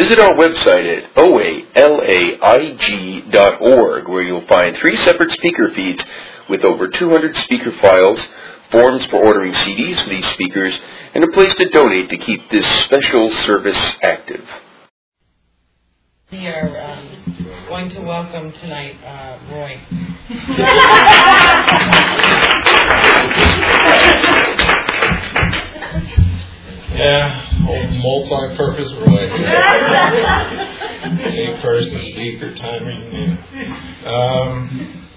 Visit our website at oalaig.org where you'll find three separate speaker feeds with over 200 speaker files, forms for ordering CDs for these speakers, and a place to donate to keep this special service active. We are um, going to welcome tonight uh, Roy. Yeah, old multi-purpose Roy. Take person, speaker, timing. Yeah. Um,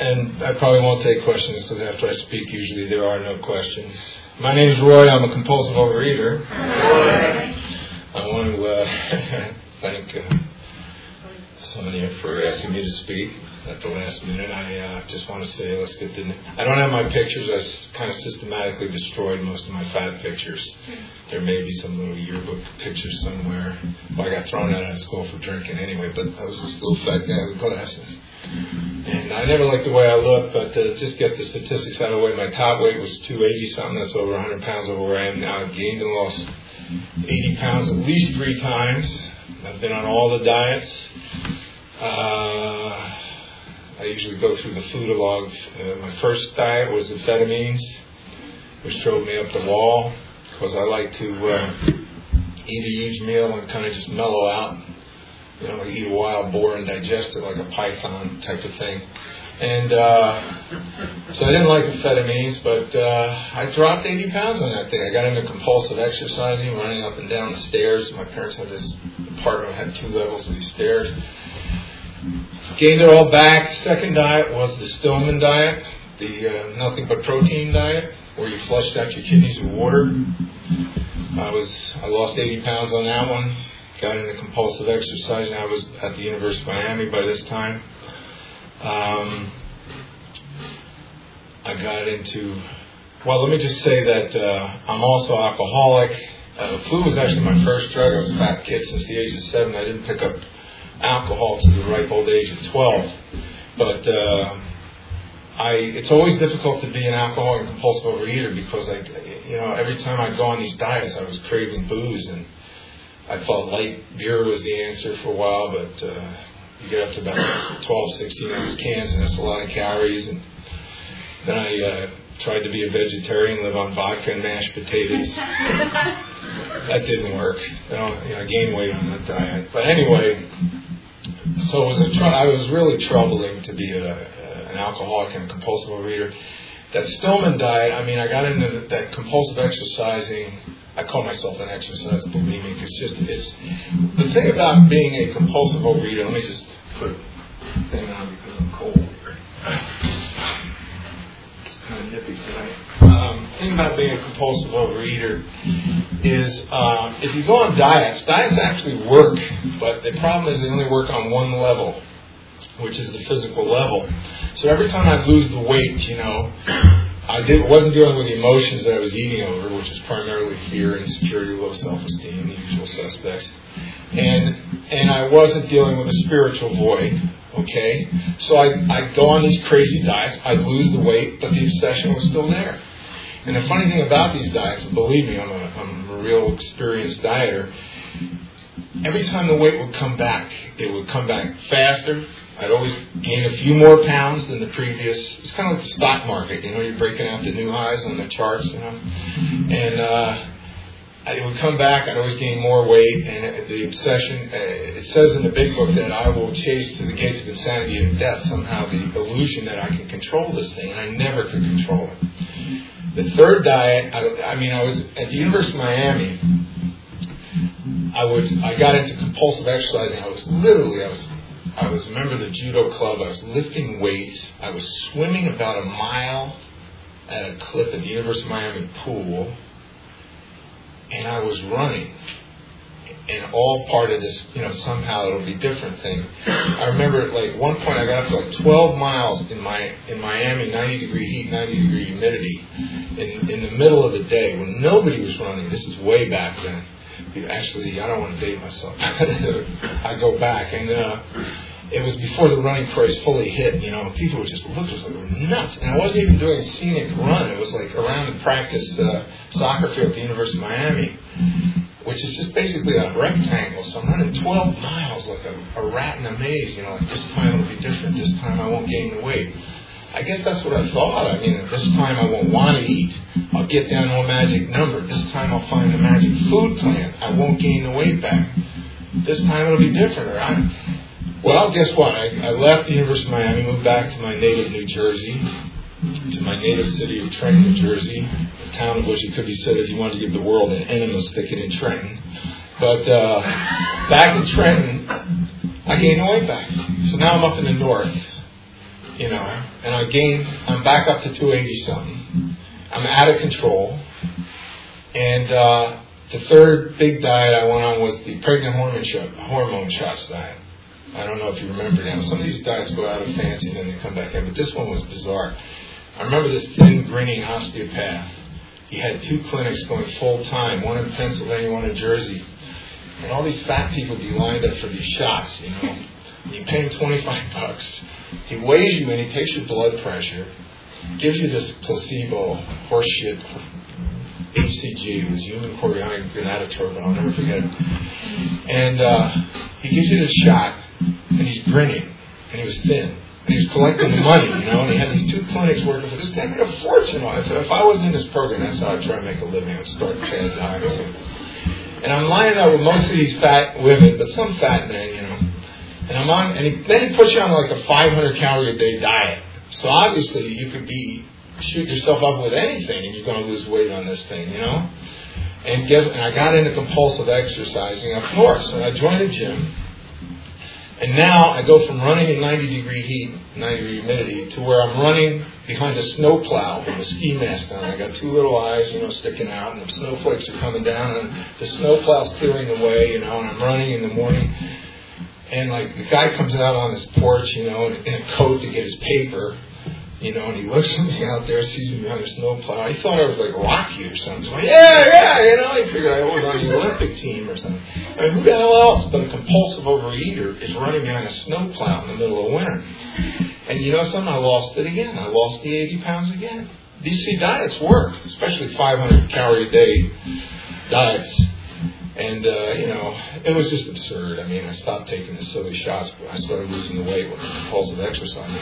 and I probably won't take questions because after I speak, usually there are no questions. My name is Roy. I'm a compulsive overeater. I want to uh, thank uh, somebody for asking me to speak at the last minute. I uh, just want to say, let's get the. I don't have my pictures. I kind of systematically destroyed most of my fat pictures. There may be some little yearbook pictures somewhere. Well, I got thrown out of school for drinking anyway, but I was this little fat guy with glasses. And I never liked the way I looked, but to just get the statistics out of the way, my top weight was 280 something. That's over 100 pounds over where I am now. I've gained and lost 80 pounds at least three times. I've been on all the diets. Uh, I usually go through the foodalog. Uh, my first diet was amphetamines, which drove me up the wall because I like to uh, eat a huge meal and kind of just mellow out. You know, eat a wild boar and digest it like a python type of thing. And uh, so I didn't like amphetamines, but uh, I dropped 80 pounds on that thing. I got into compulsive exercising, running up and down the stairs. My parents had this apartment had two levels of these stairs. Gained it all back. Second diet was the Stillman diet, the uh, nothing but protein diet, where you flushed out your kidneys with water. I was I lost 80 pounds on that one. Got into compulsive exercising. I was at the University of Miami by this time. Um, I got into, well, let me just say that uh, I'm also alcoholic. Uh, food was actually my first drug. I was a fat kid since the age of seven. I didn't pick up alcohol to the ripe old age of 12. But uh, I, it's always difficult to be an alcoholic and compulsive overeater because I, you know, every time I'd go on these diets, I was craving booze and I felt light beer was the answer for a while, but uh, you get up to about 12, 16 ounce cans, and that's a lot of calories. And then I uh, tried to be a vegetarian, live on vodka and mashed potatoes. that didn't work. You know, I gained weight on that diet. But anyway, so it was tr- I was really troubling to be a, a, an alcoholic and compulsive overeater. That Stillman diet, I mean, I got into that compulsive exercising I call myself an exercise bulimic. It's just it's the thing about being a compulsive overeater. Let me just put a thing on because I'm cold. It's kind of nippy tonight. Um, thing about being a compulsive overeater is uh, if you go on diets, diets actually work, but the problem is they only work on one level, which is the physical level. So every time I lose the weight, you know, I did, wasn't dealing with the emotions that I was eating over, which is primarily fear, insecurity, low self-esteem, the usual suspects. And and I wasn't dealing with a spiritual void. Okay, so I I'd go on these crazy diets. I'd lose the weight, but the obsession was still there. And the funny thing about these diets, believe me, I'm a, I'm a real experienced dieter. Every time the weight would come back, it would come back faster, I'd always gain a few more pounds than the previous. It's kind of like the stock market, you know. You're breaking out the new highs on the charts, you know. And uh, it would come back. I'd always gain more weight, and the obsession. Uh, it says in the big book that I will chase to the gates of insanity and death. Somehow, the illusion that I can control this thing, and I never could control it. The third diet. I, I mean, I was at the University of Miami. I would. I got into compulsive exercising. I was literally. I was I was a member of the judo club. I was lifting weights. I was swimming about a mile at a clip at the University of Miami pool. And I was running. And all part of this, you know, somehow it'll be different thing. I remember like one point I got up to like 12 miles in my in Miami, 90 degree heat, 90 degree humidity, in in the middle of the day when nobody was running. This is way back then actually, I don't want to date myself. I go back, and uh, it was before the running craze fully hit. You know, people would just look at like nuts. And I wasn't even doing a scenic run. It was like around the practice uh, soccer field at the University of Miami, which is just basically a rectangle. So I'm running 12 miles like a, a rat in a maze. You know, like this time it'll be different. This time I won't gain the weight. I guess that's what I thought. I mean, this time I won't want to eat. I'll get down to a magic number. This time I'll find the magic food plan. I won't gain the weight back. This time it'll be different. Or I, well, guess what? I, I left the University of Miami, moved back to my native New Jersey, to my native city of Trenton, New Jersey, town of which it could be said if you wanted to give the world an enema, stick it in Trenton. But uh, back in Trenton, I gained weight back. So now I'm up in the north, you know, and I gained, I'm back up to 280 something. I'm out of control. And uh, the third big diet I went on was the pregnant hormone, hormone shots diet. I don't know if you remember now. Some of these diets go out of fancy and then they come back in, but this one was bizarre. I remember this thin, grinning osteopath. He had two clinics going full time, one in Pennsylvania, one in Jersey. And all these fat people be lined up for these shots, you know. You pay him 25 bucks. He weighs you and he takes your blood pressure, gives you this placebo horseshit HCG, it was human chorionic gonadotropin, I'll never forget it. And uh, he gives you this shot, and he's grinning, and he was thin. And he was collecting money, you know, and he had these two clinics working for this guy made a fortune. If, if I wasn't in this program, that's how I'd try to make a living. I'd start fad diets. And I'm lining up with most of these fat women, but some fat men, you know. And I'm on, and he, then he puts you on like a 500 calorie a day diet. So obviously you could be shoot yourself up with anything, and you're going to lose weight on this thing, you know. And guess, and I got into compulsive exercising up north, so I joined a gym. And now I go from running in 90 degree heat, 90 degree humidity, to where I'm running behind a snowplow with a ski mask on. I got two little eyes, you know, sticking out, and the snowflakes are coming down, and the snowplow's clearing the way, you know, and I'm running in the morning. And like the guy comes out on his porch, you know, in a coat to get his paper, you know, and he looks at me out there, sees me behind a snowplow. He thought I was like Rocky or something. So, yeah, yeah, you know, he figured I was on the Olympic team or something. I mean, who the hell else but a compulsive overeater is running behind a snowplow in the middle of winter? And you know something? I lost it again. I lost the 80 pounds again. These see diets work, especially 500 calorie a day diets. And, uh, you know, it was just absurd. I mean, I stopped taking the silly shots, but I started losing the weight with the compulsive exercise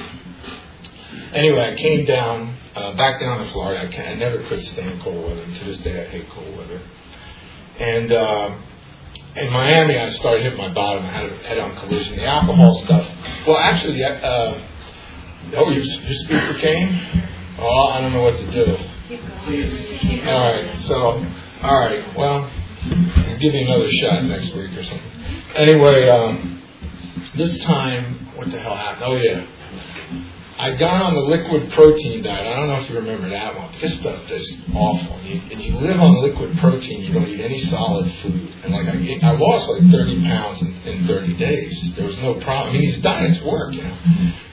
anyway, I came down, uh, back down to Florida. I, I never could stand cold weather. And to this day, I hate cold weather. And uh, in Miami, I started hitting my bottom. I had a head-on collision. The alcohol stuff. Well, actually, uh, oh, your, your speaker came. Oh, I don't know what to do. All right. So, all right. Well, give you another shot next week or something. Anyway, um, this time, what the hell happened? Oh yeah. I got on the liquid protein diet. I don't know if you remember that one. This stuff is awful. You, and you live on liquid protein. You don't eat any solid food. And like I, I lost like 30 pounds in, in 30 days. There was no problem. I mean, these diets work. You know.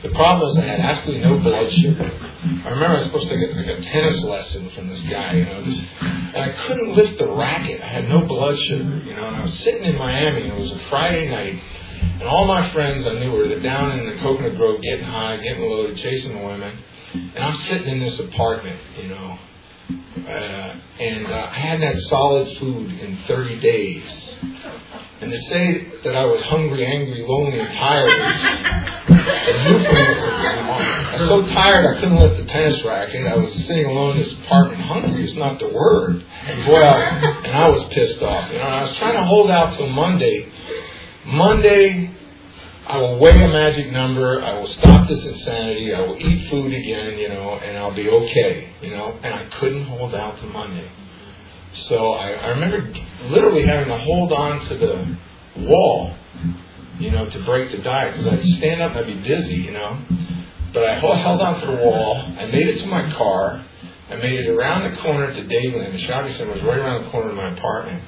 The problem is I had absolutely no blood sugar. I remember I was supposed to get like a tennis lesson from this guy. You know, this, and I couldn't lift the racket. I had no blood sugar. You know, and I was sitting in Miami. and It was a Friday night and all my friends I knew were down in the coconut grove getting high, getting loaded, chasing the women. And I'm sitting in this apartment, you know. Uh, and uh, I hadn't had solid food in 30 days. And to say that I was hungry, angry, lonely, and tired is euphemism. I was so tired I couldn't lift the tennis racket. I was sitting alone in this apartment. Hungry is not the word. And I, and I was pissed off. You know, I was trying to hold out till Monday Monday, I will weigh a magic number. I will stop this insanity. I will eat food again, you know, and I'll be okay, you know. And I couldn't hold out to Monday. So I, I remember literally having to hold on to the wall, you know, to break the diet because I'd stand up and I'd be dizzy, you know. But I held on to the wall. I made it to my car. I made it around the corner to Dadeland. The shopping center was right around the corner of my apartment.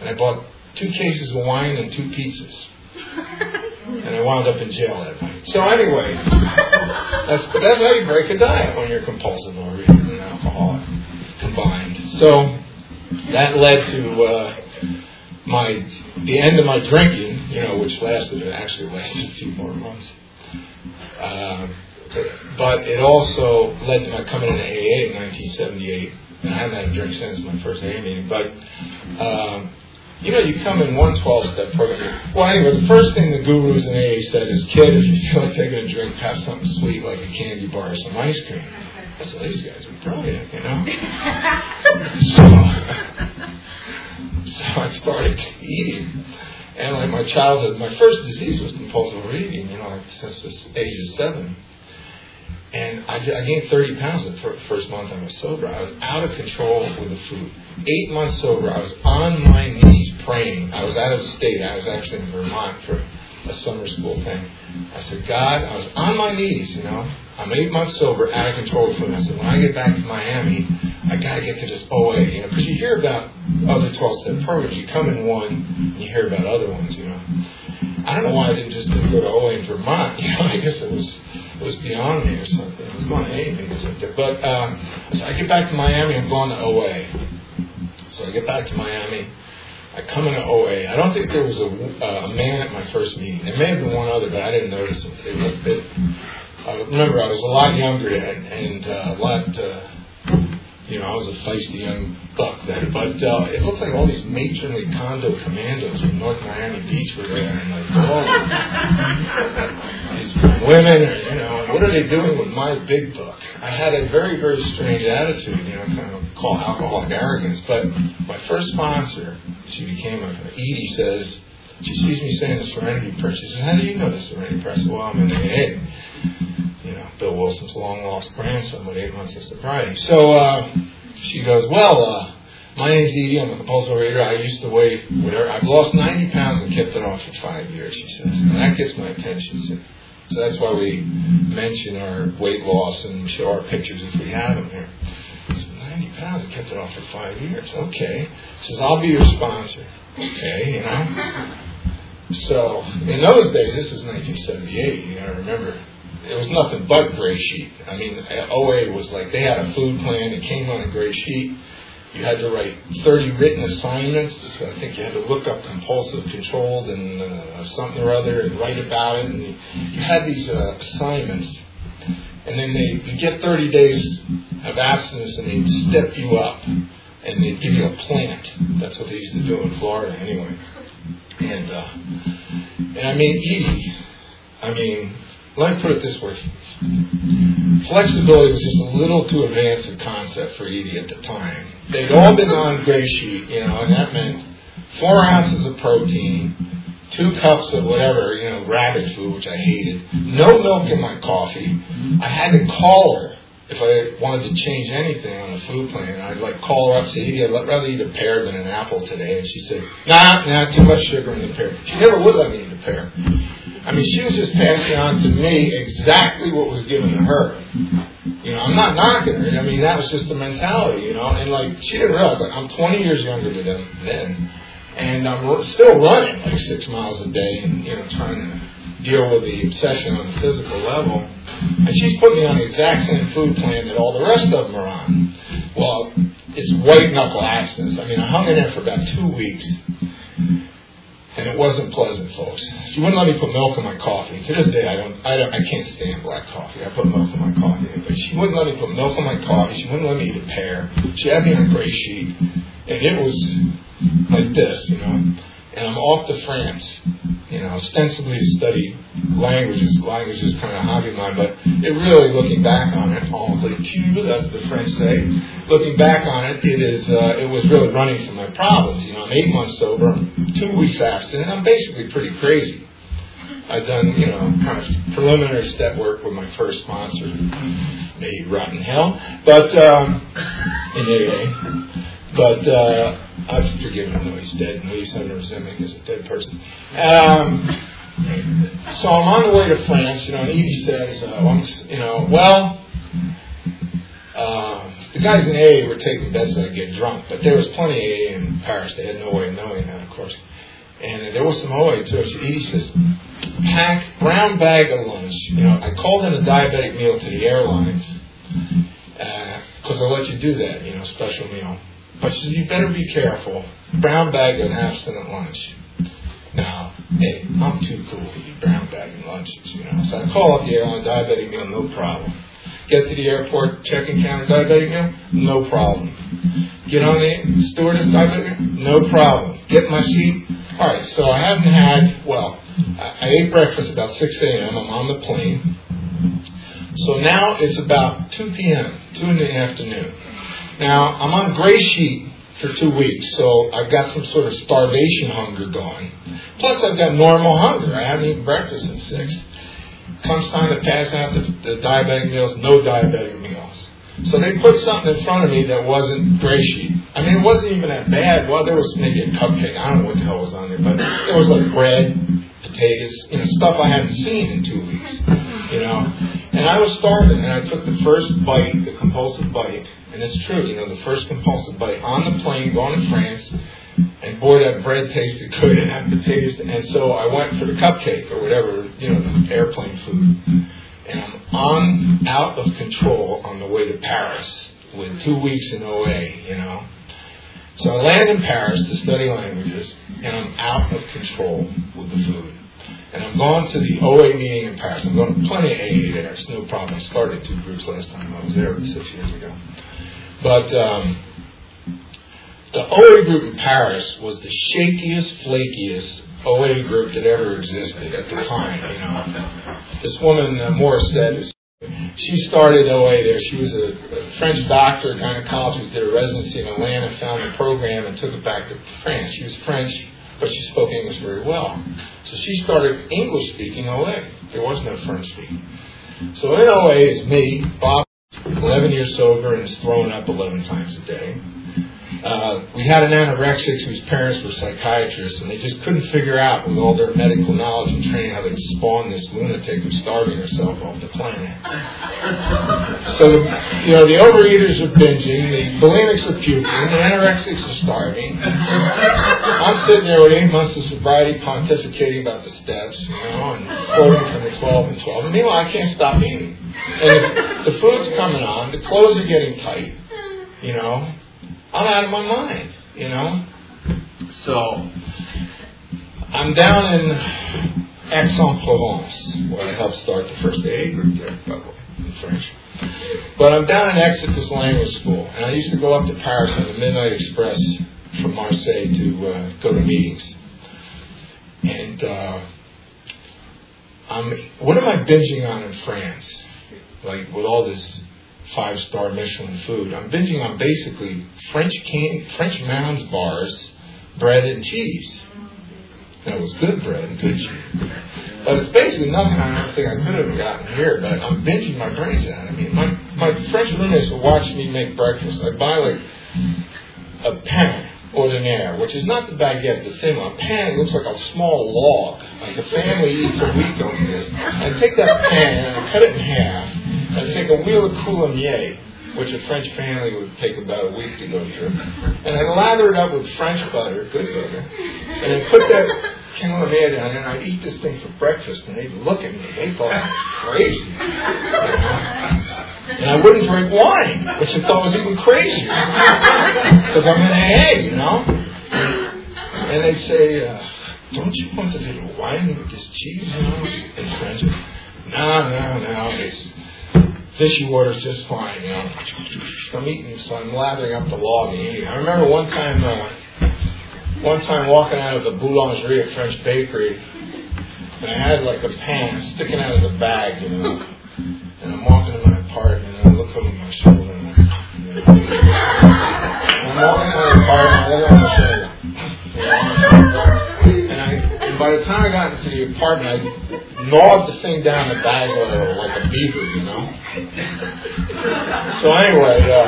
And I bought two cases of wine and two pizzas. And I wound up in jail that night. So anyway, that's that's how you break a diet when you're compulsive overeater and alcoholic combined. So that led to uh, my the end of my drinking, you know, which lasted actually lasted a few more months. Uh, but it also led to my coming into AA in 1978, and I haven't had a drink since my first AA meeting. But um, you know, you come in one 12 step program. Well, anyway, the first thing the gurus in AA said is, kid, if you feel like taking a drink, have something sweet like a candy bar or some ice cream. I said, these guys are brilliant, you know? so, so I started eating. And like my childhood, my first disease was compulsive overeating, you know, like since the age of seven. And I, I gained 30 pounds the first month I was sober. I was out of control with the food. Eight months sober, I was on my knees praying. I was out of state. I was actually in Vermont for a summer school thing. I said, God, I was on my knees, you know. I'm eight months sober, out of control food. I said, when I get back to Miami, I got to get to this OA, you know, because you hear about other 12 step programs. You come in one, and you hear about other ones, you know. I don't know why I didn't just didn't go to OA in Vermont. You know, I guess it was was beyond me or something. It was going to A maybe or. But uh, so I get back to Miami. I'm going to OA. So I get back to Miami. I come into OA. I don't think there was a, uh, a man at my first meeting. There may have been one other, but I didn't notice him. It, it, uh, remember, I was a lot younger and, and uh, a lot uh, you know, I was a feisty young buck then. But uh, it looked like all these matronly condo commandos from North Miami Beach were there, and like, oh, these women, are, you know, what are they doing with my big buck? I had a very, very strange attitude, you know, kind of call alcoholic arrogance. But my first sponsor, she became a Edie says. She sees me saying the Serenity Prayer. She says, "How do you know the Serenity Prayer?" I said, "Well, I'm in AA." Bill Wilson's long lost grandson with eight months of sobriety. So uh, she goes, well, uh, my name's Edie. I'm a compulsive overeater. I used to weigh whatever. I've lost 90 pounds and kept it off for five years, she says. And that gets my attention. So, so that's why we mention our weight loss and show our pictures if we have them here. So 90 pounds and kept it off for five years. Okay. She says, I'll be your sponsor. Okay, you know. So in those days, this is 1978. You got to remember it was nothing but gray sheet. I mean, OA was like they had a food plan. It came on a gray sheet. You had to write 30 written assignments. I think you had to look up compulsive controlled and uh, something or other and write about it. And you had these uh, assignments, and then they you get 30 days of abstinence, and they'd step you up, and they'd give you a plant. That's what they used to do in Florida, anyway. And uh, and I mean, Edie, I mean, let me put it this way. Flexibility was just a little too advanced a concept for Edie at the time. They'd all been on gray sheet, you know, and that meant four ounces of protein, two cups of whatever, you know, rabbit food, which I hated, no milk in my coffee. I had to call her if I wanted to change anything on the food plan. I'd like call her up, and say, Edie, I'd rather eat a pear than an apple today. And she said, nah, nah, too much sugar in the pear. She never would let me eat a pear. I mean, she was just passing on to me exactly what was given to her. You know, I'm not knocking her. I mean, that was just the mentality, you know. And like, she didn't realize, like, I'm 20 years younger than them then, and I'm still running like six miles a day, and you know, trying to deal with the obsession on the physical level. And she's put me on the exact same food plan that all the rest of them are on. Well, it's white knuckle abstinence. I mean, I hung in there for about two weeks and it wasn't pleasant, folks. She wouldn't let me put milk in my coffee. To this day, I don't, I don't, I can't stand black coffee. I put milk in my coffee, but she wouldn't let me put milk in my coffee. She wouldn't let me eat a pear. She had me on a gray sheet, and it was like this, you know and I'm off to France, you know, ostensibly to study languages. Languages kind of a hobby of mine, but it really, looking back on it, the cube, as the French say, looking back on it, it is, uh, it was really running from my problems. You know, I'm eight months sober, two weeks abstinent, I'm basically pretty crazy. I've done, you know, kind of preliminary step work with my first sponsor, maybe rotten hell, but um, in AA. But uh, I've forgiven him, though he's dead. No use having resentment against a dead person. Um, so I'm on the way to France, you know, and Edie says, uh, well, you know, well, uh, the guys in AA were taking bets that I'd get drunk, but there was plenty of AA in Paris. They had no way of knowing that, of course. And there was some OA too. So Edie says, pack brown bag of lunch. You know, I called in a diabetic meal to the airlines because uh, they'll let you do that, you know, special meal. But you better be careful. Brown bag and abstinent lunch. Now, hey, I'm too cool to eat brown bag and lunches, you know. So I call up the airline, diabetic meal, no problem. Get to the airport, check-in counter, diabetic meal, no problem. Get on the stewardess, diabetic meal, no problem. Get my seat. All right, so I haven't had, well, I ate breakfast about 6 a.m. I'm on the plane. So now it's about 2 p.m., 2 in the afternoon. Now, I'm on gray sheet for two weeks, so I've got some sort of starvation hunger going. Plus, I've got normal hunger. I haven't eaten breakfast since 6. Comes time to pass out the, the diabetic meals, no diabetic meals. So they put something in front of me that wasn't gray sheet. I mean, it wasn't even that bad. Well, there was maybe a cupcake. I don't know what the hell was on there, but there was like bread, potatoes, you know, stuff I hadn't seen in two weeks. You know, and I was starving, and I took the first bite, the compulsive bite, and it's true. You know, the first compulsive bite on the plane going to France, and boy, that bread tasted good, and that potatoes, and so I went for the cupcake or whatever, you know, the airplane food and I'm on out of control on the way to Paris with two weeks in OA, you know. So I land in Paris to study languages, and I'm out of control with the food. And I'm going to the OA meeting in Paris. I'm going to plenty of AA there. It's no problem. I started two groups last time I was there six years ago. But um, the OA group in Paris was the shakiest, flakiest OA group that ever existed at the time. You know, this woman uh, Morissette, she started OA there. She was a, a French doctor, gynecologist, did a residency in Atlanta, found the program, and took it back to France. She was French, but she spoke English very well. So she started English speaking OA. There was no French speaking. So in OA is me, Bob, 11 years sober and is throwing up 11 times a day. Uh, we had an anorexic whose parents were psychiatrists, and they just couldn't figure out, with all their medical knowledge and training, how they spawned this lunatic who's starving herself off the planet. so, you know, the overeaters are binging, the bulimics are puking, the anorexics are starving. I'm sitting there with eight months of sobriety, pontificating about the steps, you know, and quoting from the 12 and 12. And meanwhile, I can't stop eating. And the, food's coming on, the clothes are getting tight, you know. I'm out of my mind, you know. So I'm down in Aix-en-Provence, where I helped start the first AA group there, by the way, French. But I'm down in this language school, and I used to go up to Paris on the Midnight Express from Marseille to uh, go to meetings. And uh, I'm, what am I binging on in France? Like with all this five star Michelin food. I'm binging on basically French can French Mounds bars, bread and cheese. That was good good cheese. But it's basically nothing I don't think I could have gotten here, but I'm binging my brains out. I mean, my, my French roommates will watch me make breakfast. I buy like a pain ordinaire, which is not the baguette, the thin one. A pan looks like a small log. Like a family eats a week on this. I take that pan and I cut it in half and take a wheel of coulommiers, which a French family would take about a week to go through, and I lather it up with French butter, good butter, and then put that coulommiers down there, and I eat this thing for breakfast, and they'd look at me, they thought I was crazy. And I wouldn't drink wine, which I thought was even crazier, because I'm in AA, you know. And they'd say, uh, "Don't you want a little wine with this cheese?" You know, in French. No, no, no. It's Vichy water's just fine, you know. I'm eating, so I'm lathering up the log and eating. I remember one time, uh, one time walking out of the boulangerie, French bakery, and I had like a pan sticking out of the bag, you know. And I'm walking to my apartment, and I look over my shoulder, and I'm, walking my apartment, I look over my shoulder. And, I, and by the time I got into the apartment, I gnawed the thing down the bag like a beaver, you know. So anyway, uh,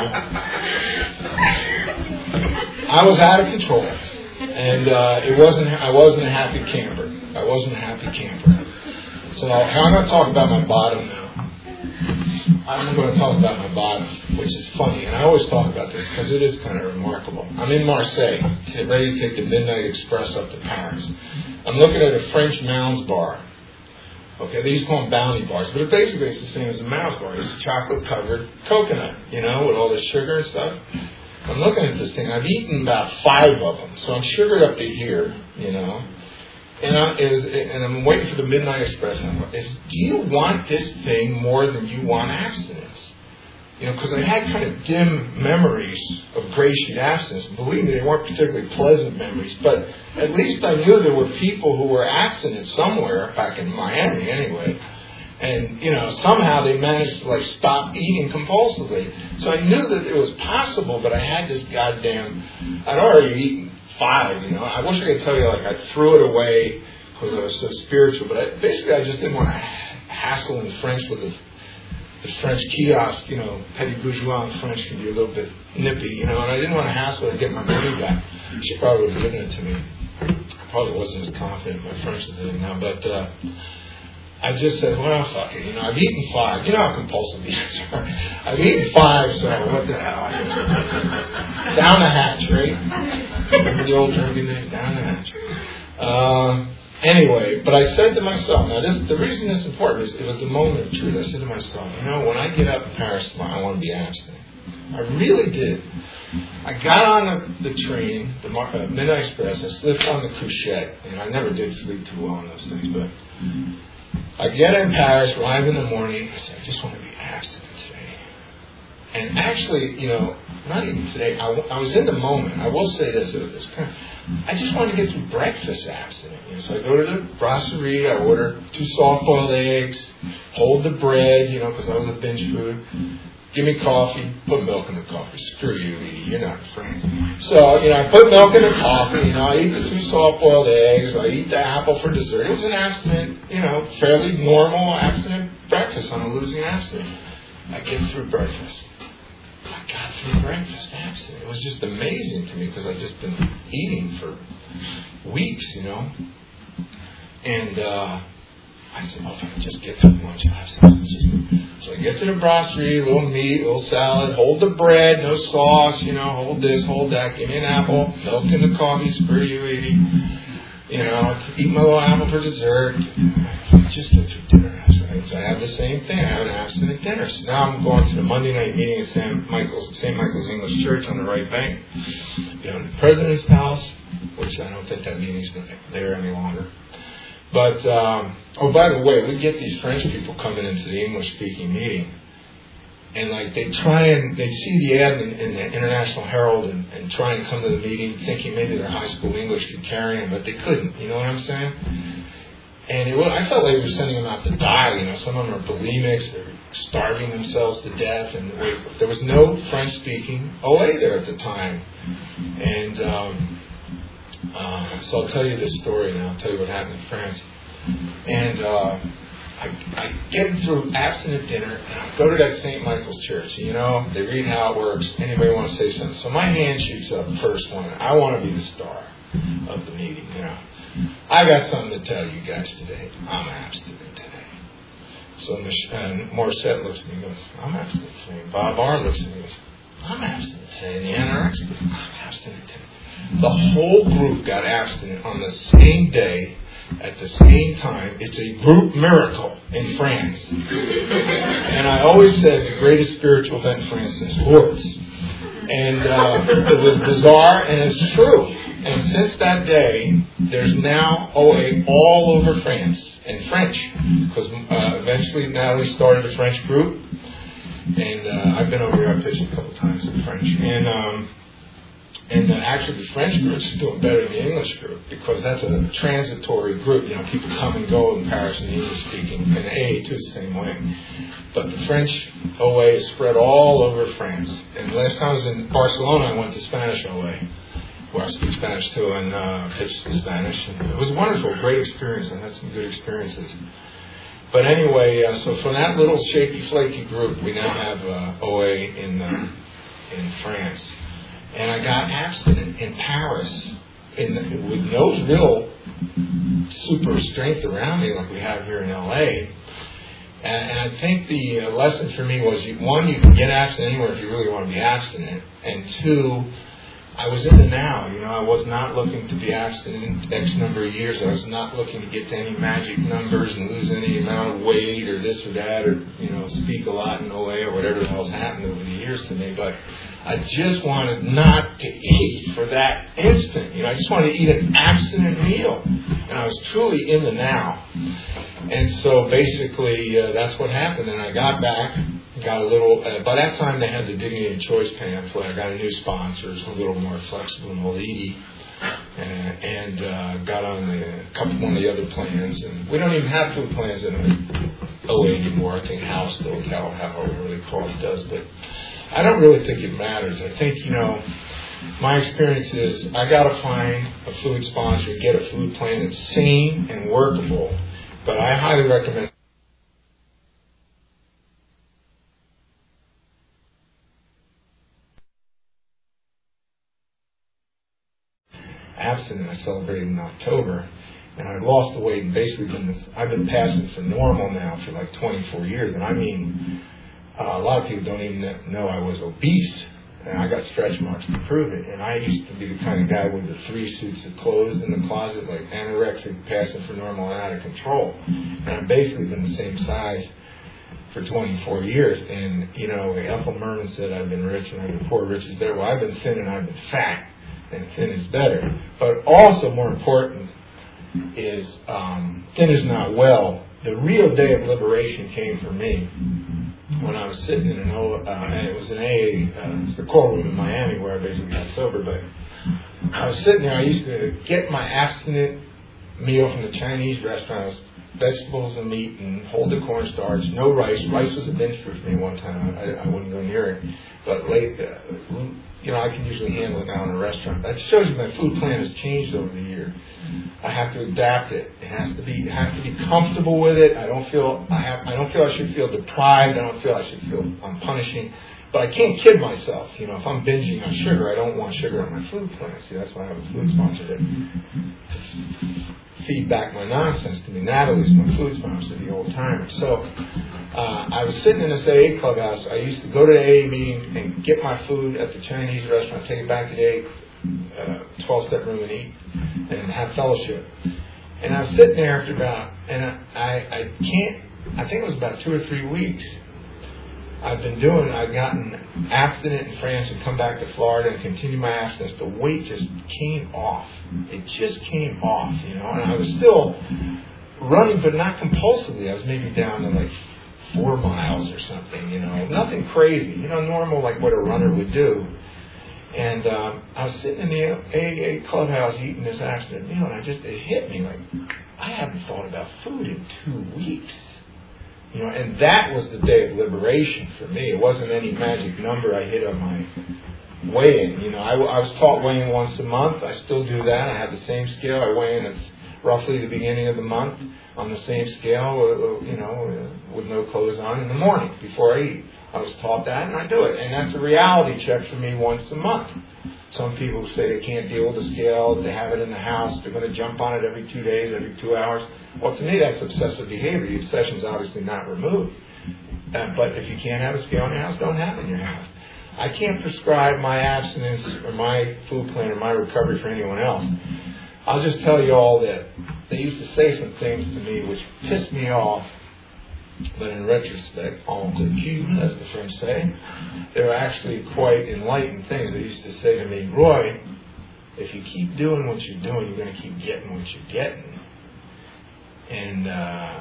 I was out of control, and uh, it wasn't. I wasn't a happy camper. I wasn't a happy camper. So I'm going to talk about my bottom now. I'm going to talk about my bottom, which is funny, and I always talk about this because it is kind of remarkable. I'm in Marseille, ready to take the Midnight Express up to Paris. I'm looking at a French Mounds bar. Okay, they used to call them bounty bars, but it basically it's the same as a Mounds bar. It's chocolate covered coconut, you know, with all the sugar and stuff. I'm looking at this thing. I've eaten about five of them, so I'm sugared up to here, you know. And, I, is, and I'm waiting for the Midnight Express. And I'm is, do you want this thing more than you want abstinence? you know, because I had kind of dim memories of gray sheet abstinence. Believe me, they weren't particularly pleasant memories, but at least I knew there were people who were abstinent somewhere back in Miami, anyway. And you know, somehow they managed to like stop eating compulsively. So I knew that it was possible, but I had this goddamn. I'd already eaten five. You know, I wish I could tell you like I threw it away because I was so spiritual, but I, basically I just didn't want to hassle in French with the the French kiosk, you know, petit bourgeois in French can be a little bit nippy, you know, and I didn't want to hassle to get my money back. She probably would have given it to me. I probably wasn't as confident in my French as I am now, but uh, I just said, well, fuck it, you know, I've eaten five. You know how compulsive eaters are. I've eaten five, so what the hell? down the hatch, right? Remember the old drinking days? Down the hatch. Uh, Anyway, but I said to myself, now this, the reason this is important is it was the moment of truth. I said to myself, you know, when I get up in Paris tomorrow, I want to be abstinent. I really did. I got on the, the train, the uh, Midnight Express. I slipped on the couchette. and I never did sleep too well on those things, but I get in Paris, arrive in the morning. I said, I just want to be absent today. And actually, you know, not even today. I, I was in the moment. I will say this. Uh, it's kind of, I just wanted to get through breakfast abstinent. You know, so I go to the brasserie, I order two soft boiled eggs, hold the bread, you know, because I was a binge food. Give me coffee, put milk in the coffee. Screw you, Edie, you're not a friend. So, you know, I put milk in the coffee, you know, I eat the two soft boiled eggs, I eat the apple for dessert. It was an abstinent, you know, fairly normal abstinent breakfast on a losing abstinent. I get through breakfast. I got through breakfast abstinent. It was just amazing to me because I'd just been eating for weeks, you know. And uh, I said, well, I just get through lunch abstinence. Just... So I get to the brasserie, little meat, little salad, hold the bread, no sauce, you know, hold this, hold that, give me an apple, milk in the coffee, screw you, Edie. You know, eat my little apple for dessert. Just get through dinner. So I have the same thing. I have an abstinent dinner. So now I'm going to the Monday night meeting at St. Michael's, St. Michael's English Church on the right bank, down the President's House, which I don't think that meeting's there any longer. But um, oh, by the way, we get these French people coming into the English-speaking meeting, and like they try and they see the ad in, in the International Herald and, and try and come to the meeting thinking maybe their high school English could carry them, but they couldn't. You know what I'm saying? And it was, I felt like we were sending them out to die. You know, some of them are bulimics, they're starving themselves to death, and there was no French speaking OA there at the time. And um, uh, so I'll tell you this story now. I'll tell you what happened in France. And uh, I, I get through abstinent dinner, and I go to that St. Michael's Church. You know, they read how it works. Anybody want to say something? So my hand shoots up, first one. I want to be the star of the meeting. You know. I got something to tell you guys today. I'm abstinent today. So Mich- and Morissette looks at me and goes, I'm abstinent today. Bob R looks at me and goes, I'm abstinent today. And the group, I'm abstinent today. The whole group got abstinent on the same day at the same time. It's a group miracle in France. and I always said the greatest spiritual event in France is Lourdes. And uh, it was bizarre, and it's true. And since that day, there's now OA all over France in French, because uh, eventually Natalie started a French group, and uh, I've been over here. I've pitched a couple times in French, and um, and uh, actually the French group is doing better than the English group because that's a transitory group. You know, people come and go in Paris and English speaking, and AA too the same way. But the French OA is spread all over France. And last time I was in Barcelona, I went to Spanish OA where I speak Spanish too, and uh, pitched in Spanish. And it was wonderful, great experience. I had some good experiences. But anyway, uh, so from that little shaky, flaky group, we now have uh, OA in uh, in France, and I got abstinent in Paris, in, the, with no real super strength around me like we have here in LA. And, and I think the uh, lesson for me was you, one, you can get abstinent anywhere if you really want to be abstinent, and two, I was in the now. You know, I was not looking to be abstinent X number of years. I was not looking to get to any magic numbers and lose any amount of weight or this or that or, you know, speak a lot in OA or whatever the hell's happened over the years to me. But I just wanted not to eat for that instant. You know, I just wanted to eat an abstinent meal. And I was truly in the now. And so basically, uh, that's what happened. And I got back got a little. Uh, by that time, they had the Dignity Choice pamphlet. I got a new sponsor, it's a little more flexible than Edie, uh, and uh, got on the couple one of the other plans. And we don't even have food plans in OA anymore. I think House still, Cal, however they call it, does. But I don't really think it matters. I think you know. My experience is I got to find a food sponsor, get a food plan that's sane and workable. But I highly recommend abstinent. I celebrated in October, and I lost the weight and basically been this. I've been passing for normal now for like 24 years, and I mean, uh, a lot of people don't even know I was obese. And I got stretch marks to prove it. And I used to be the kind of guy with the three suits of clothes in the closet, like anorexic, passing for normal, and out of control. And I've basically been the same size for 24 years. And, you know, Ethel Merman said I've been rich and I've been poor, rich is better. Well, I've been thin and I've been fat and thin is better. But also more important is um, thin is not well. The real day of liberation came for me when I was sitting in an old, uh, and it was an AA, uh, it's the core room in Miami where I basically got sober, but I was sitting there, I used to get my abstinent meal from the Chinese restaurant. It was vegetables and meat and hold the cornstarch, no rice. Rice was a binge for me one time. I, I wouldn't go near it. But late, uh, you know, I can usually handle it now in a restaurant. That shows you my food plan has changed over the year. I have to adapt it. It has to be, have to be comfortable with it. I don't feel, I have, I don't feel I should feel deprived. I don't feel I should feel I'm punishing. But I can't kid myself. You know, if I'm binging on sugar, I don't want sugar on my food plan. See, that's why I have a food sponsor to feed back my nonsense to me. Natalie's my food sponsor, the old timer. So uh, I was sitting in this AA clubhouse. I used to go to the AA meeting and get my food at the Chinese restaurant, take it back to the AA 12 uh, step room and eat and have fellowship. And I was sitting there after about, and I, I can't, I think it was about two or three weeks. I've been doing, I've gotten abstinent in France and come back to Florida and continued my abstinence. The weight just came off. It just came off, you know, and I was still running, but not compulsively. I was maybe down to like four miles or something, you know, nothing crazy, you know, normal like what a runner would do. And um, I was sitting in the AA clubhouse eating this abstinent meal, and I just it hit me like I haven't thought about food in two weeks. You know, and that was the day of liberation for me. It wasn't any magic number I hit on my weighing. You know, I, I was taught weighing once a month. I still do that. I have the same scale. I weigh in at roughly the beginning of the month on the same scale, uh, you know, uh, with no clothes on in the morning before I eat. I was taught that, and I do it. And that's a reality check for me once a month. Some people say they can't deal with the scale, they have it in the house, they're going to jump on it every two days, every two hours. Well, to me, that's obsessive behavior. The obsession is obviously not removed. Uh, but if you can't have a scale in your house, don't have it in your house. I can't prescribe my abstinence or my food plan or my recovery for anyone else. I'll just tell you all that they used to say some things to me which pissed me off, but in retrospect, on the cube, as the French say, they were actually quite enlightened things. They used to say to me, Roy, if you keep doing what you're doing, you're going to keep getting what you're getting. And, uh,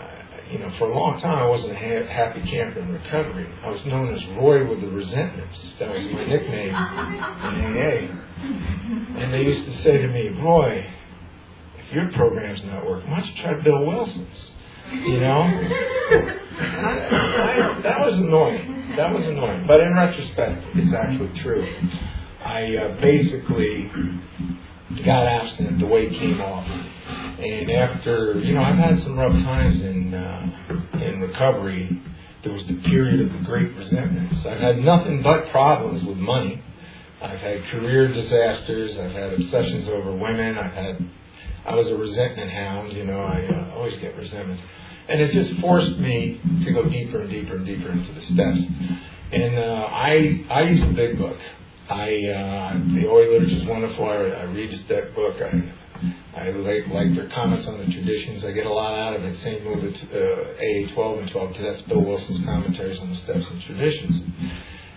you know, for a long time I wasn't a ha- happy camper in recovery. I was known as Roy with the resentments. That was my nickname in AA. And they used to say to me, Roy, if your program's not working, why don't you try Bill Wilson's? You know? I, I, that was annoying. That was annoying. But in retrospect, it's actually true. I uh, basically got abstinent. The weight came off and after, you know, I've had some rough times in uh, in recovery. There was the period of the great resentments. I've had nothing but problems with money. I've had career disasters. I've had obsessions over women. I've had, I was a resentment hound. You know, I uh, always get resentment, and it just forced me to go deeper and deeper and deeper into the steps. And uh, I I use a big book. I uh, the literature is wonderful. I, I read that book. I I like, like their comments on the traditions. I get a lot out of it. Same with uh, AA 12 and 12, because that's Bill Wilson's commentaries on the steps and traditions.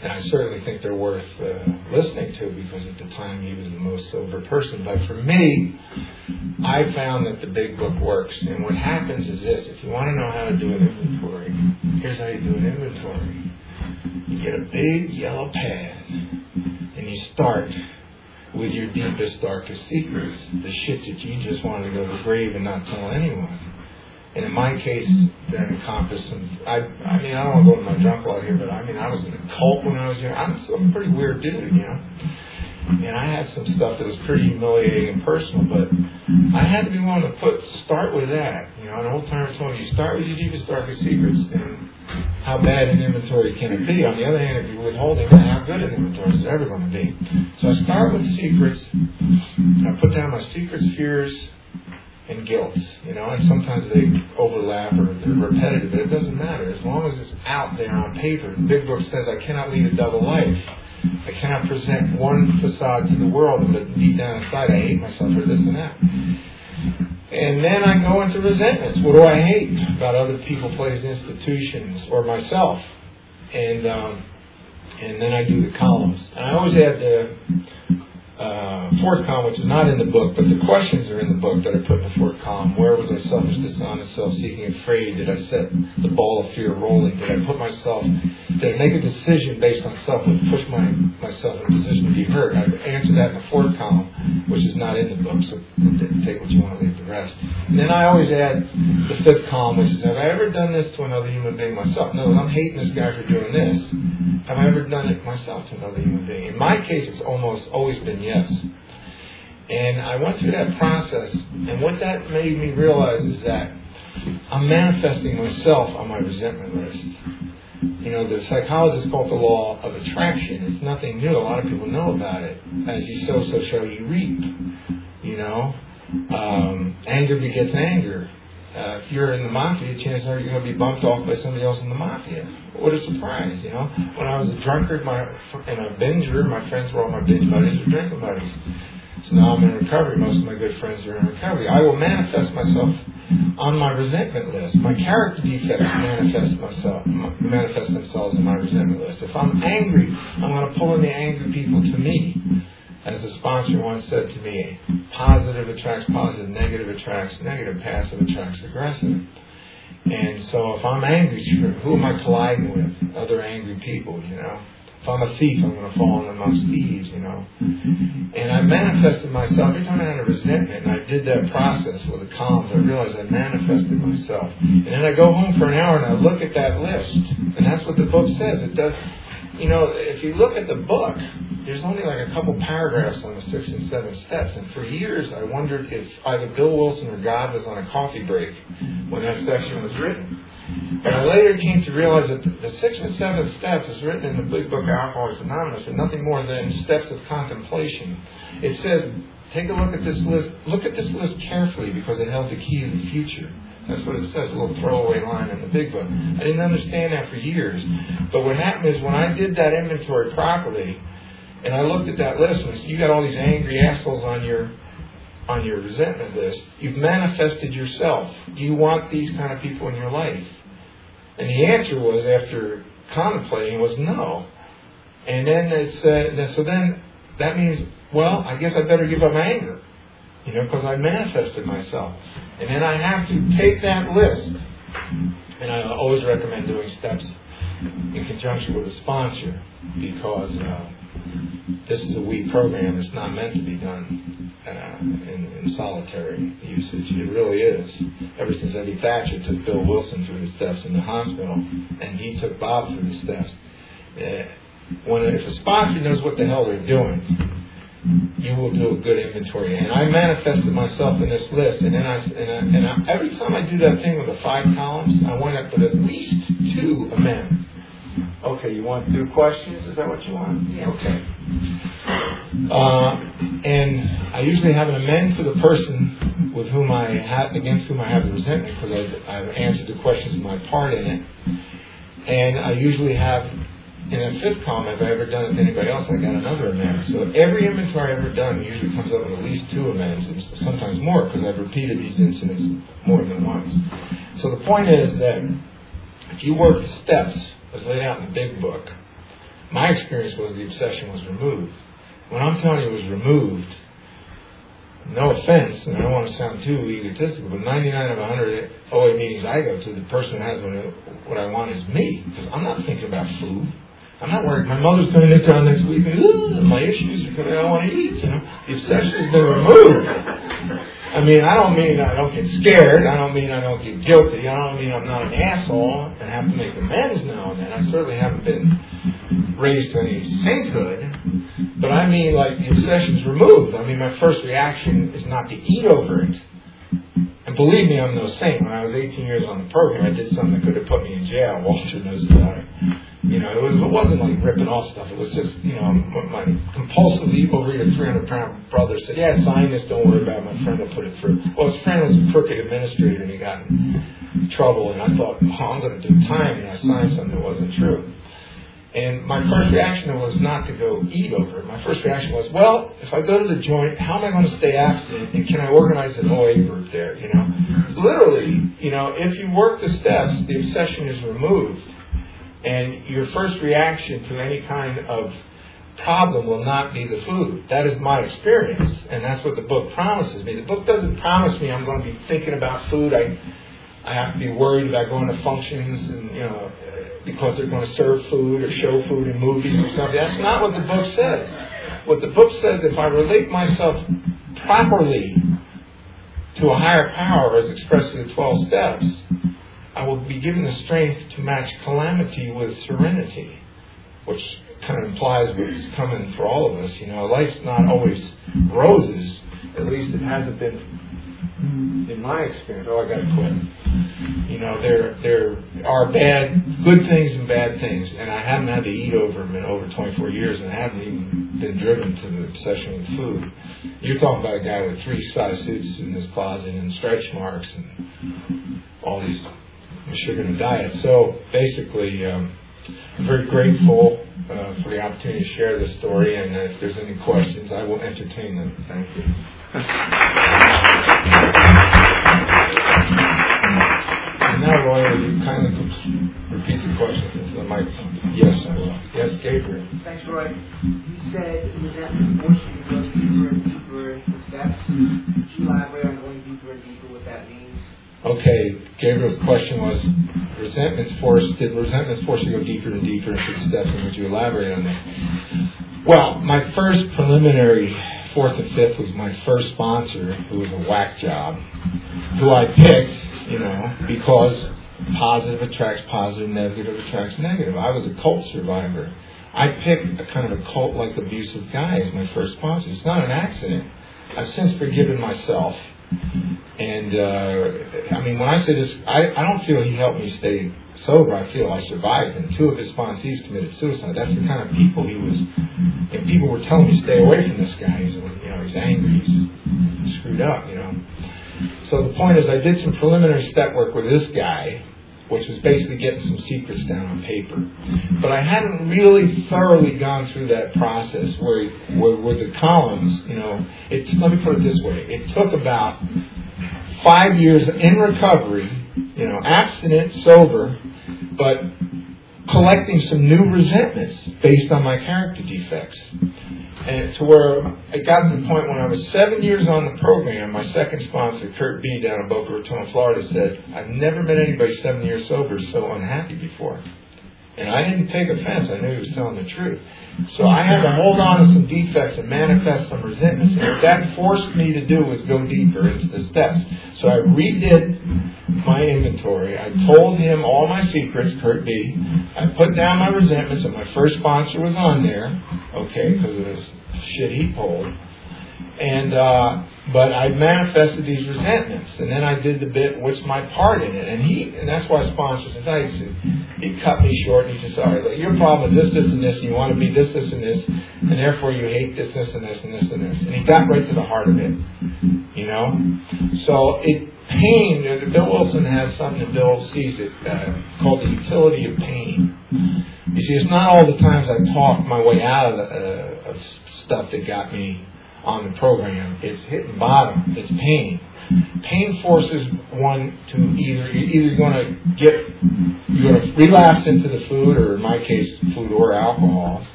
And I certainly think they're worth uh, listening to because at the time he was the most sober person. But for me, I found that the big book works. And what happens is this if you want to know how to do an inventory, here's how you do an inventory You get a big yellow pad, and you start with your deepest, darkest secrets, the shit that you just wanted to go to the grave and not tell anyone. And in my case, that encompassed some. I, I mean, I don't want to go to my drunk log here, but I mean, I was in a cult when I was young. I'm a pretty weird dude, you know. And I had some stuff that was pretty humiliating and personal, but I had to be willing to put start with that. You know, an old timer told me, you start with your deepest, darkest secrets, and how bad an inventory can it be? On the other hand, if you're withholding, how good an inventory is ever going to be? So I start with secrets. I put down my secrets, fears, and guilt. You know, and sometimes they overlap or they're repetitive, but it doesn't matter as long as it's out there on paper. The Big Book says I cannot lead a double life. I cannot present one facade to the world, but deep down inside I hate myself for this and that. And then I go into resentments. What do I hate about other people, places, institutions, or myself? And um, and then I do the columns. And I always add the uh, fourth column, which is not in the book, but the questions are in the book that I put in the fourth column. Where was I selfish, dishonest, self-seeking, afraid? Did I set the ball of fear rolling? Did I put myself, did I make a decision based on self and push my, myself in a position to be hurt? I answered that in the fourth column, which is not in the book, so then I always add the fifth column, which is, have I ever done this to another human being myself? No, I'm hating this guy for doing this. Have I ever done it myself to another human being? In my case, it's almost always been yes. And I went through that process, and what that made me realize is that I'm manifesting myself on my resentment list. You know, the psychologists call it the law of attraction. It's nothing new. A lot of people know about it. As you sow, so shall you reap. You know, um, anger begets anger. Uh, if you're in the mafia, chances are you're going to be bumped off by somebody else in the mafia. What a surprise, you know. When I was a drunkard my, and a binger, my friends were all my binge buddies or drinking buddies. So now I'm in recovery. Most of my good friends are in recovery. I will manifest myself on my resentment list. My character defects manifest myself manifest themselves in my resentment list. If I'm angry, I'm going to pull in the angry people to me. As a sponsor once said to me, positive attracts positive, negative attracts negative, passive attracts aggressive. And so if I'm angry, who am I colliding with? Other angry people, you know. If I'm a thief, I'm going to fall in amongst thieves, you know. And I manifested myself. Every time I had a resentment, and I did that process with the columns, I realized I manifested myself. And then I go home for an hour and I look at that list. And that's what the book says. It does, you know, if you look at the book, there's only like a couple paragraphs on the six and seven steps. And for years, I wondered if either Bill Wilson or God was on a coffee break when that section was written. But I later came to realize that the six and seven steps is written in the big book Alcoholics Anonymous and nothing more than steps of contemplation. It says, take a look at this list. Look at this list carefully because it held the key to the future. That's what it says, a little throwaway line in the big book. I didn't understand that for years. But what happened is when I did that inventory properly, and I looked at that list, and said, you got all these angry assholes on your on your resentment list. You've manifested yourself. Do you want these kind of people in your life? And the answer was, after contemplating, was no. And then it said, so then that means, well, I guess I better give up anger, you know, because I manifested myself. And then I have to take that list, and I always recommend doing steps in conjunction with a sponsor because uh, this is a we program. It's not meant to be done uh, in, in, solitary usage. It really is. Ever since Ebby Thacher took Bill Wilson through the steps in the hospital, and he took Bob through the steps. Uh, when if a sponsor knows what the hell they're doing, you will do a good inventory. And I manifested myself in this list, and then I and, I, and I, every time I do that thing with the five columns, I wind up with at least two amendments. Okay, you want two questions? Is that what you want? Yeah. Okay. Uh, and I usually have an amend for the person with whom I have against whom I have the resentment because I've, I've answered the questions in my part in it. And I usually have in a fifth column, if I ever done it to anybody else, I got another amend. So every inventory I've ever done usually comes up with at least two amends, and sometimes more because I've repeated these incidents more than once. So the point is that if you work the steps as laid out in the big book, my experience was the obsession was removed. When I'm telling you it was removed, no offense, and I don't want to sound too egotistical, but 99 of 100 OA meetings I go to, the person who has what I want is me, because I'm not thinking about food. I'm not worried. My mother's going to town next week, and my issues are coming. I don't want to eat. You know, the obsession has been removed. I mean, I don't mean I don't get scared. I don't mean I don't get guilty. I don't mean I'm not an asshole and have to make amends now and then. I certainly haven't been raised to any sainthood. But I mean, like, the obsession's removed. I mean, my first reaction is not to eat over it. And believe me, I'm no saint. When I was 18 years on the program, I did something that could have put me in jail. Walter knows about it. You know, it, was, it wasn't like ripping off stuff. It was just, you know, my compulsively overeater 300 pound brother said, yeah, sign this, don't worry about it. My friend will put it through. Well, his friend was a crooked administrator and he got in trouble. And I thought, oh, I'm going to do time. And I signed something that wasn't true. And my first reaction was not to go eat over it. My first reaction was, well, if I go to the joint, how am I going to stay abstinent? And can I organize an OA group there? You know, literally, you know, if you work the steps, the obsession is removed, and your first reaction to any kind of problem will not be the food. That is my experience, and that's what the book promises me. The book doesn't promise me I'm going to be thinking about food. I I have to be worried about going to functions and you know because they're going to serve food or show food in movies or something. That's not what the book says. What the book says, if I relate myself properly to a higher power as expressed in the 12 steps, I will be given the strength to match calamity with serenity, which kind of implies what's coming for all of us. You know, life's not always roses. At least it hasn't been in my experience, oh, I got to quit. You know, there there are bad, good things and bad things, and I haven't had to eat over them in over 24 years, and I haven't even been driven to the obsession with food. You're talking about a guy with three size suits in his closet and stretch marks and all these sugar and diet. So basically, um, I'm very grateful uh, for the opportunity to share this story, and if there's any questions, I will entertain them. Thank you. And now, Roy, will you kindly repeat the question into the microphone? Yes, I will. Yes, Gabriel. Thanks, Roy. You said resentment forced you go deeper and deeper into the steps. Could you elaborate on going deeper and deeper what that means? Okay, Gabriel's question was resentment's force Did resentment's force you to go deeper and deeper into the steps, and would you elaborate on that? Well, my first preliminary fourth and fifth was my first sponsor, who was a whack job, who I picked, you know, because positive attracts positive, negative attracts negative. I was a cult survivor. I picked a kind of a cult-like abusive guy as my first sponsor. It's not an accident. I've since forgiven myself. And uh, I mean, when I say this, I, I don't feel he helped me stay sober. I feel I survived him. Two of his sponsees committed suicide. That's the kind of people he was. And people were telling me, stay away from this guy. He's, you know, he's angry. He's screwed up. You know. So the point is, I did some preliminary step work with this guy, which was basically getting some secrets down on paper. But I hadn't really thoroughly gone through that process where, where, where the columns, you know, it, let me put it this way. It took about five years in recovery, you know, abstinent, sober, but collecting some new resentments based on my character defects. And to where I got to the point when I was seven years on the program, my second sponsor, Kurt B. down in Boca Raton, Florida, said, I've never met anybody seven years sober so unhappy before. And I didn't take offense. I knew he was telling the truth. So I had to hold on to some defects and manifest some resentments. And what that forced me to do was go deeper into the steps. So I redid my inventory. I told him all my secrets, Kurt B. I put down my resentments, and my first sponsor was on there, okay, because of this shit he pulled. And uh, but I manifested these resentments, and then I did the bit, what's my part in it? And he, and that's why sponsors and thanks. He cut me short, and he said, "Sorry, look, your problem is this, this, and this, and you want to be this, this, and this, and therefore you hate this, this, and this, and this, and this." And he got right to the heart of it, you know. So it pain. Bill Wilson has something that Bill sees it uh, called the utility of pain. You see, it's not all the times I talk my way out of, the, uh, of stuff that got me on the program. It's hitting bottom. It's pain. Pain forces one to either you're either going to get you're going to relapse into the food, or in my case, food or alcohol,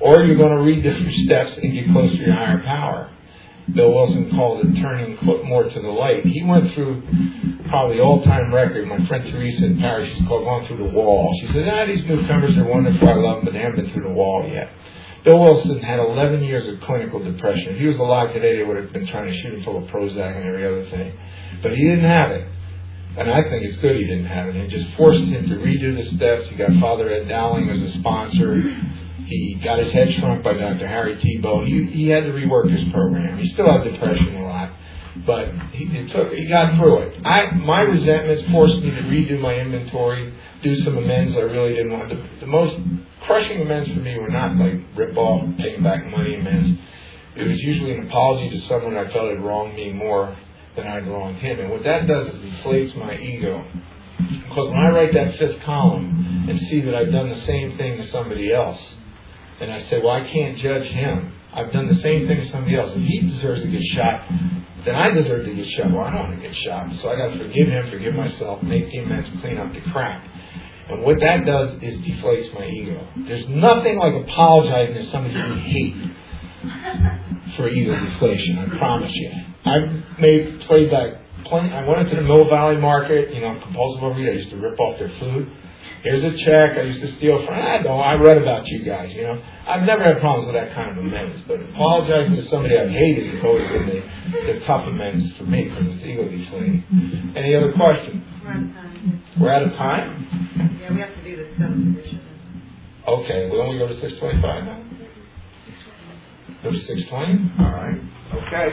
or you're going to read different steps and get closer to your higher power. Bill Wilson called it turning more to the light. He went through probably all-time record. My friend Teresa in Paris, she's called Going Through the Wall. She said, ah, these newcomers are wonderful. I love them, but they haven't been through the wall yet. Bill Wilson had 11 years of clinical depression. If he was alive today, they would have been trying to shoot him full of Prozac and every other thing. But he didn't have it. And I think it's good he didn't have it. It just forced him to redo the steps. He got Father Ed Dowling as a sponsor. He got his head shrunk by Dr. Harry Tiebout. He, he had to rework his program. He still had depression a lot, but he, it took, he got through it. I, my resentments forced me to redo my inventory, do some amends I really didn't want. The, the most crushing amends for me were not like rip off, paying back money amends. It was usually an apology to someone I felt had wronged me more than I'd wronged him. And what that does is deflates my ego. Because when I write that fifth column and see that I've done the same thing to somebody else, and I say, well, I can't judge him. I've done the same thing to somebody else. If he deserves to get shot, then I deserve to get shot. Well, I don't want to get shot. So I got to forgive him, forgive myself, make the amends, clean up the crap. And what that does is deflates my ego. There's nothing like apologizing to somebody you hate for ego deflation. I promise you. I've made playback. Plenty. I went into the Mill Valley Market. You know, compulsive overeater. I used to rip off their food. Here's a check I used to steal from. I don't. I read about you guys. You know, I've never had problems with that kind of amends. But apologizing to somebody I've hated has always been the, the tough amends for me because it's ego deflating. Any other questions? We're out of time. We're out of. Yeah, we have to do the seventh edition. Okay. We go to six twenty-five now. Go to six twenty. All right. Okay.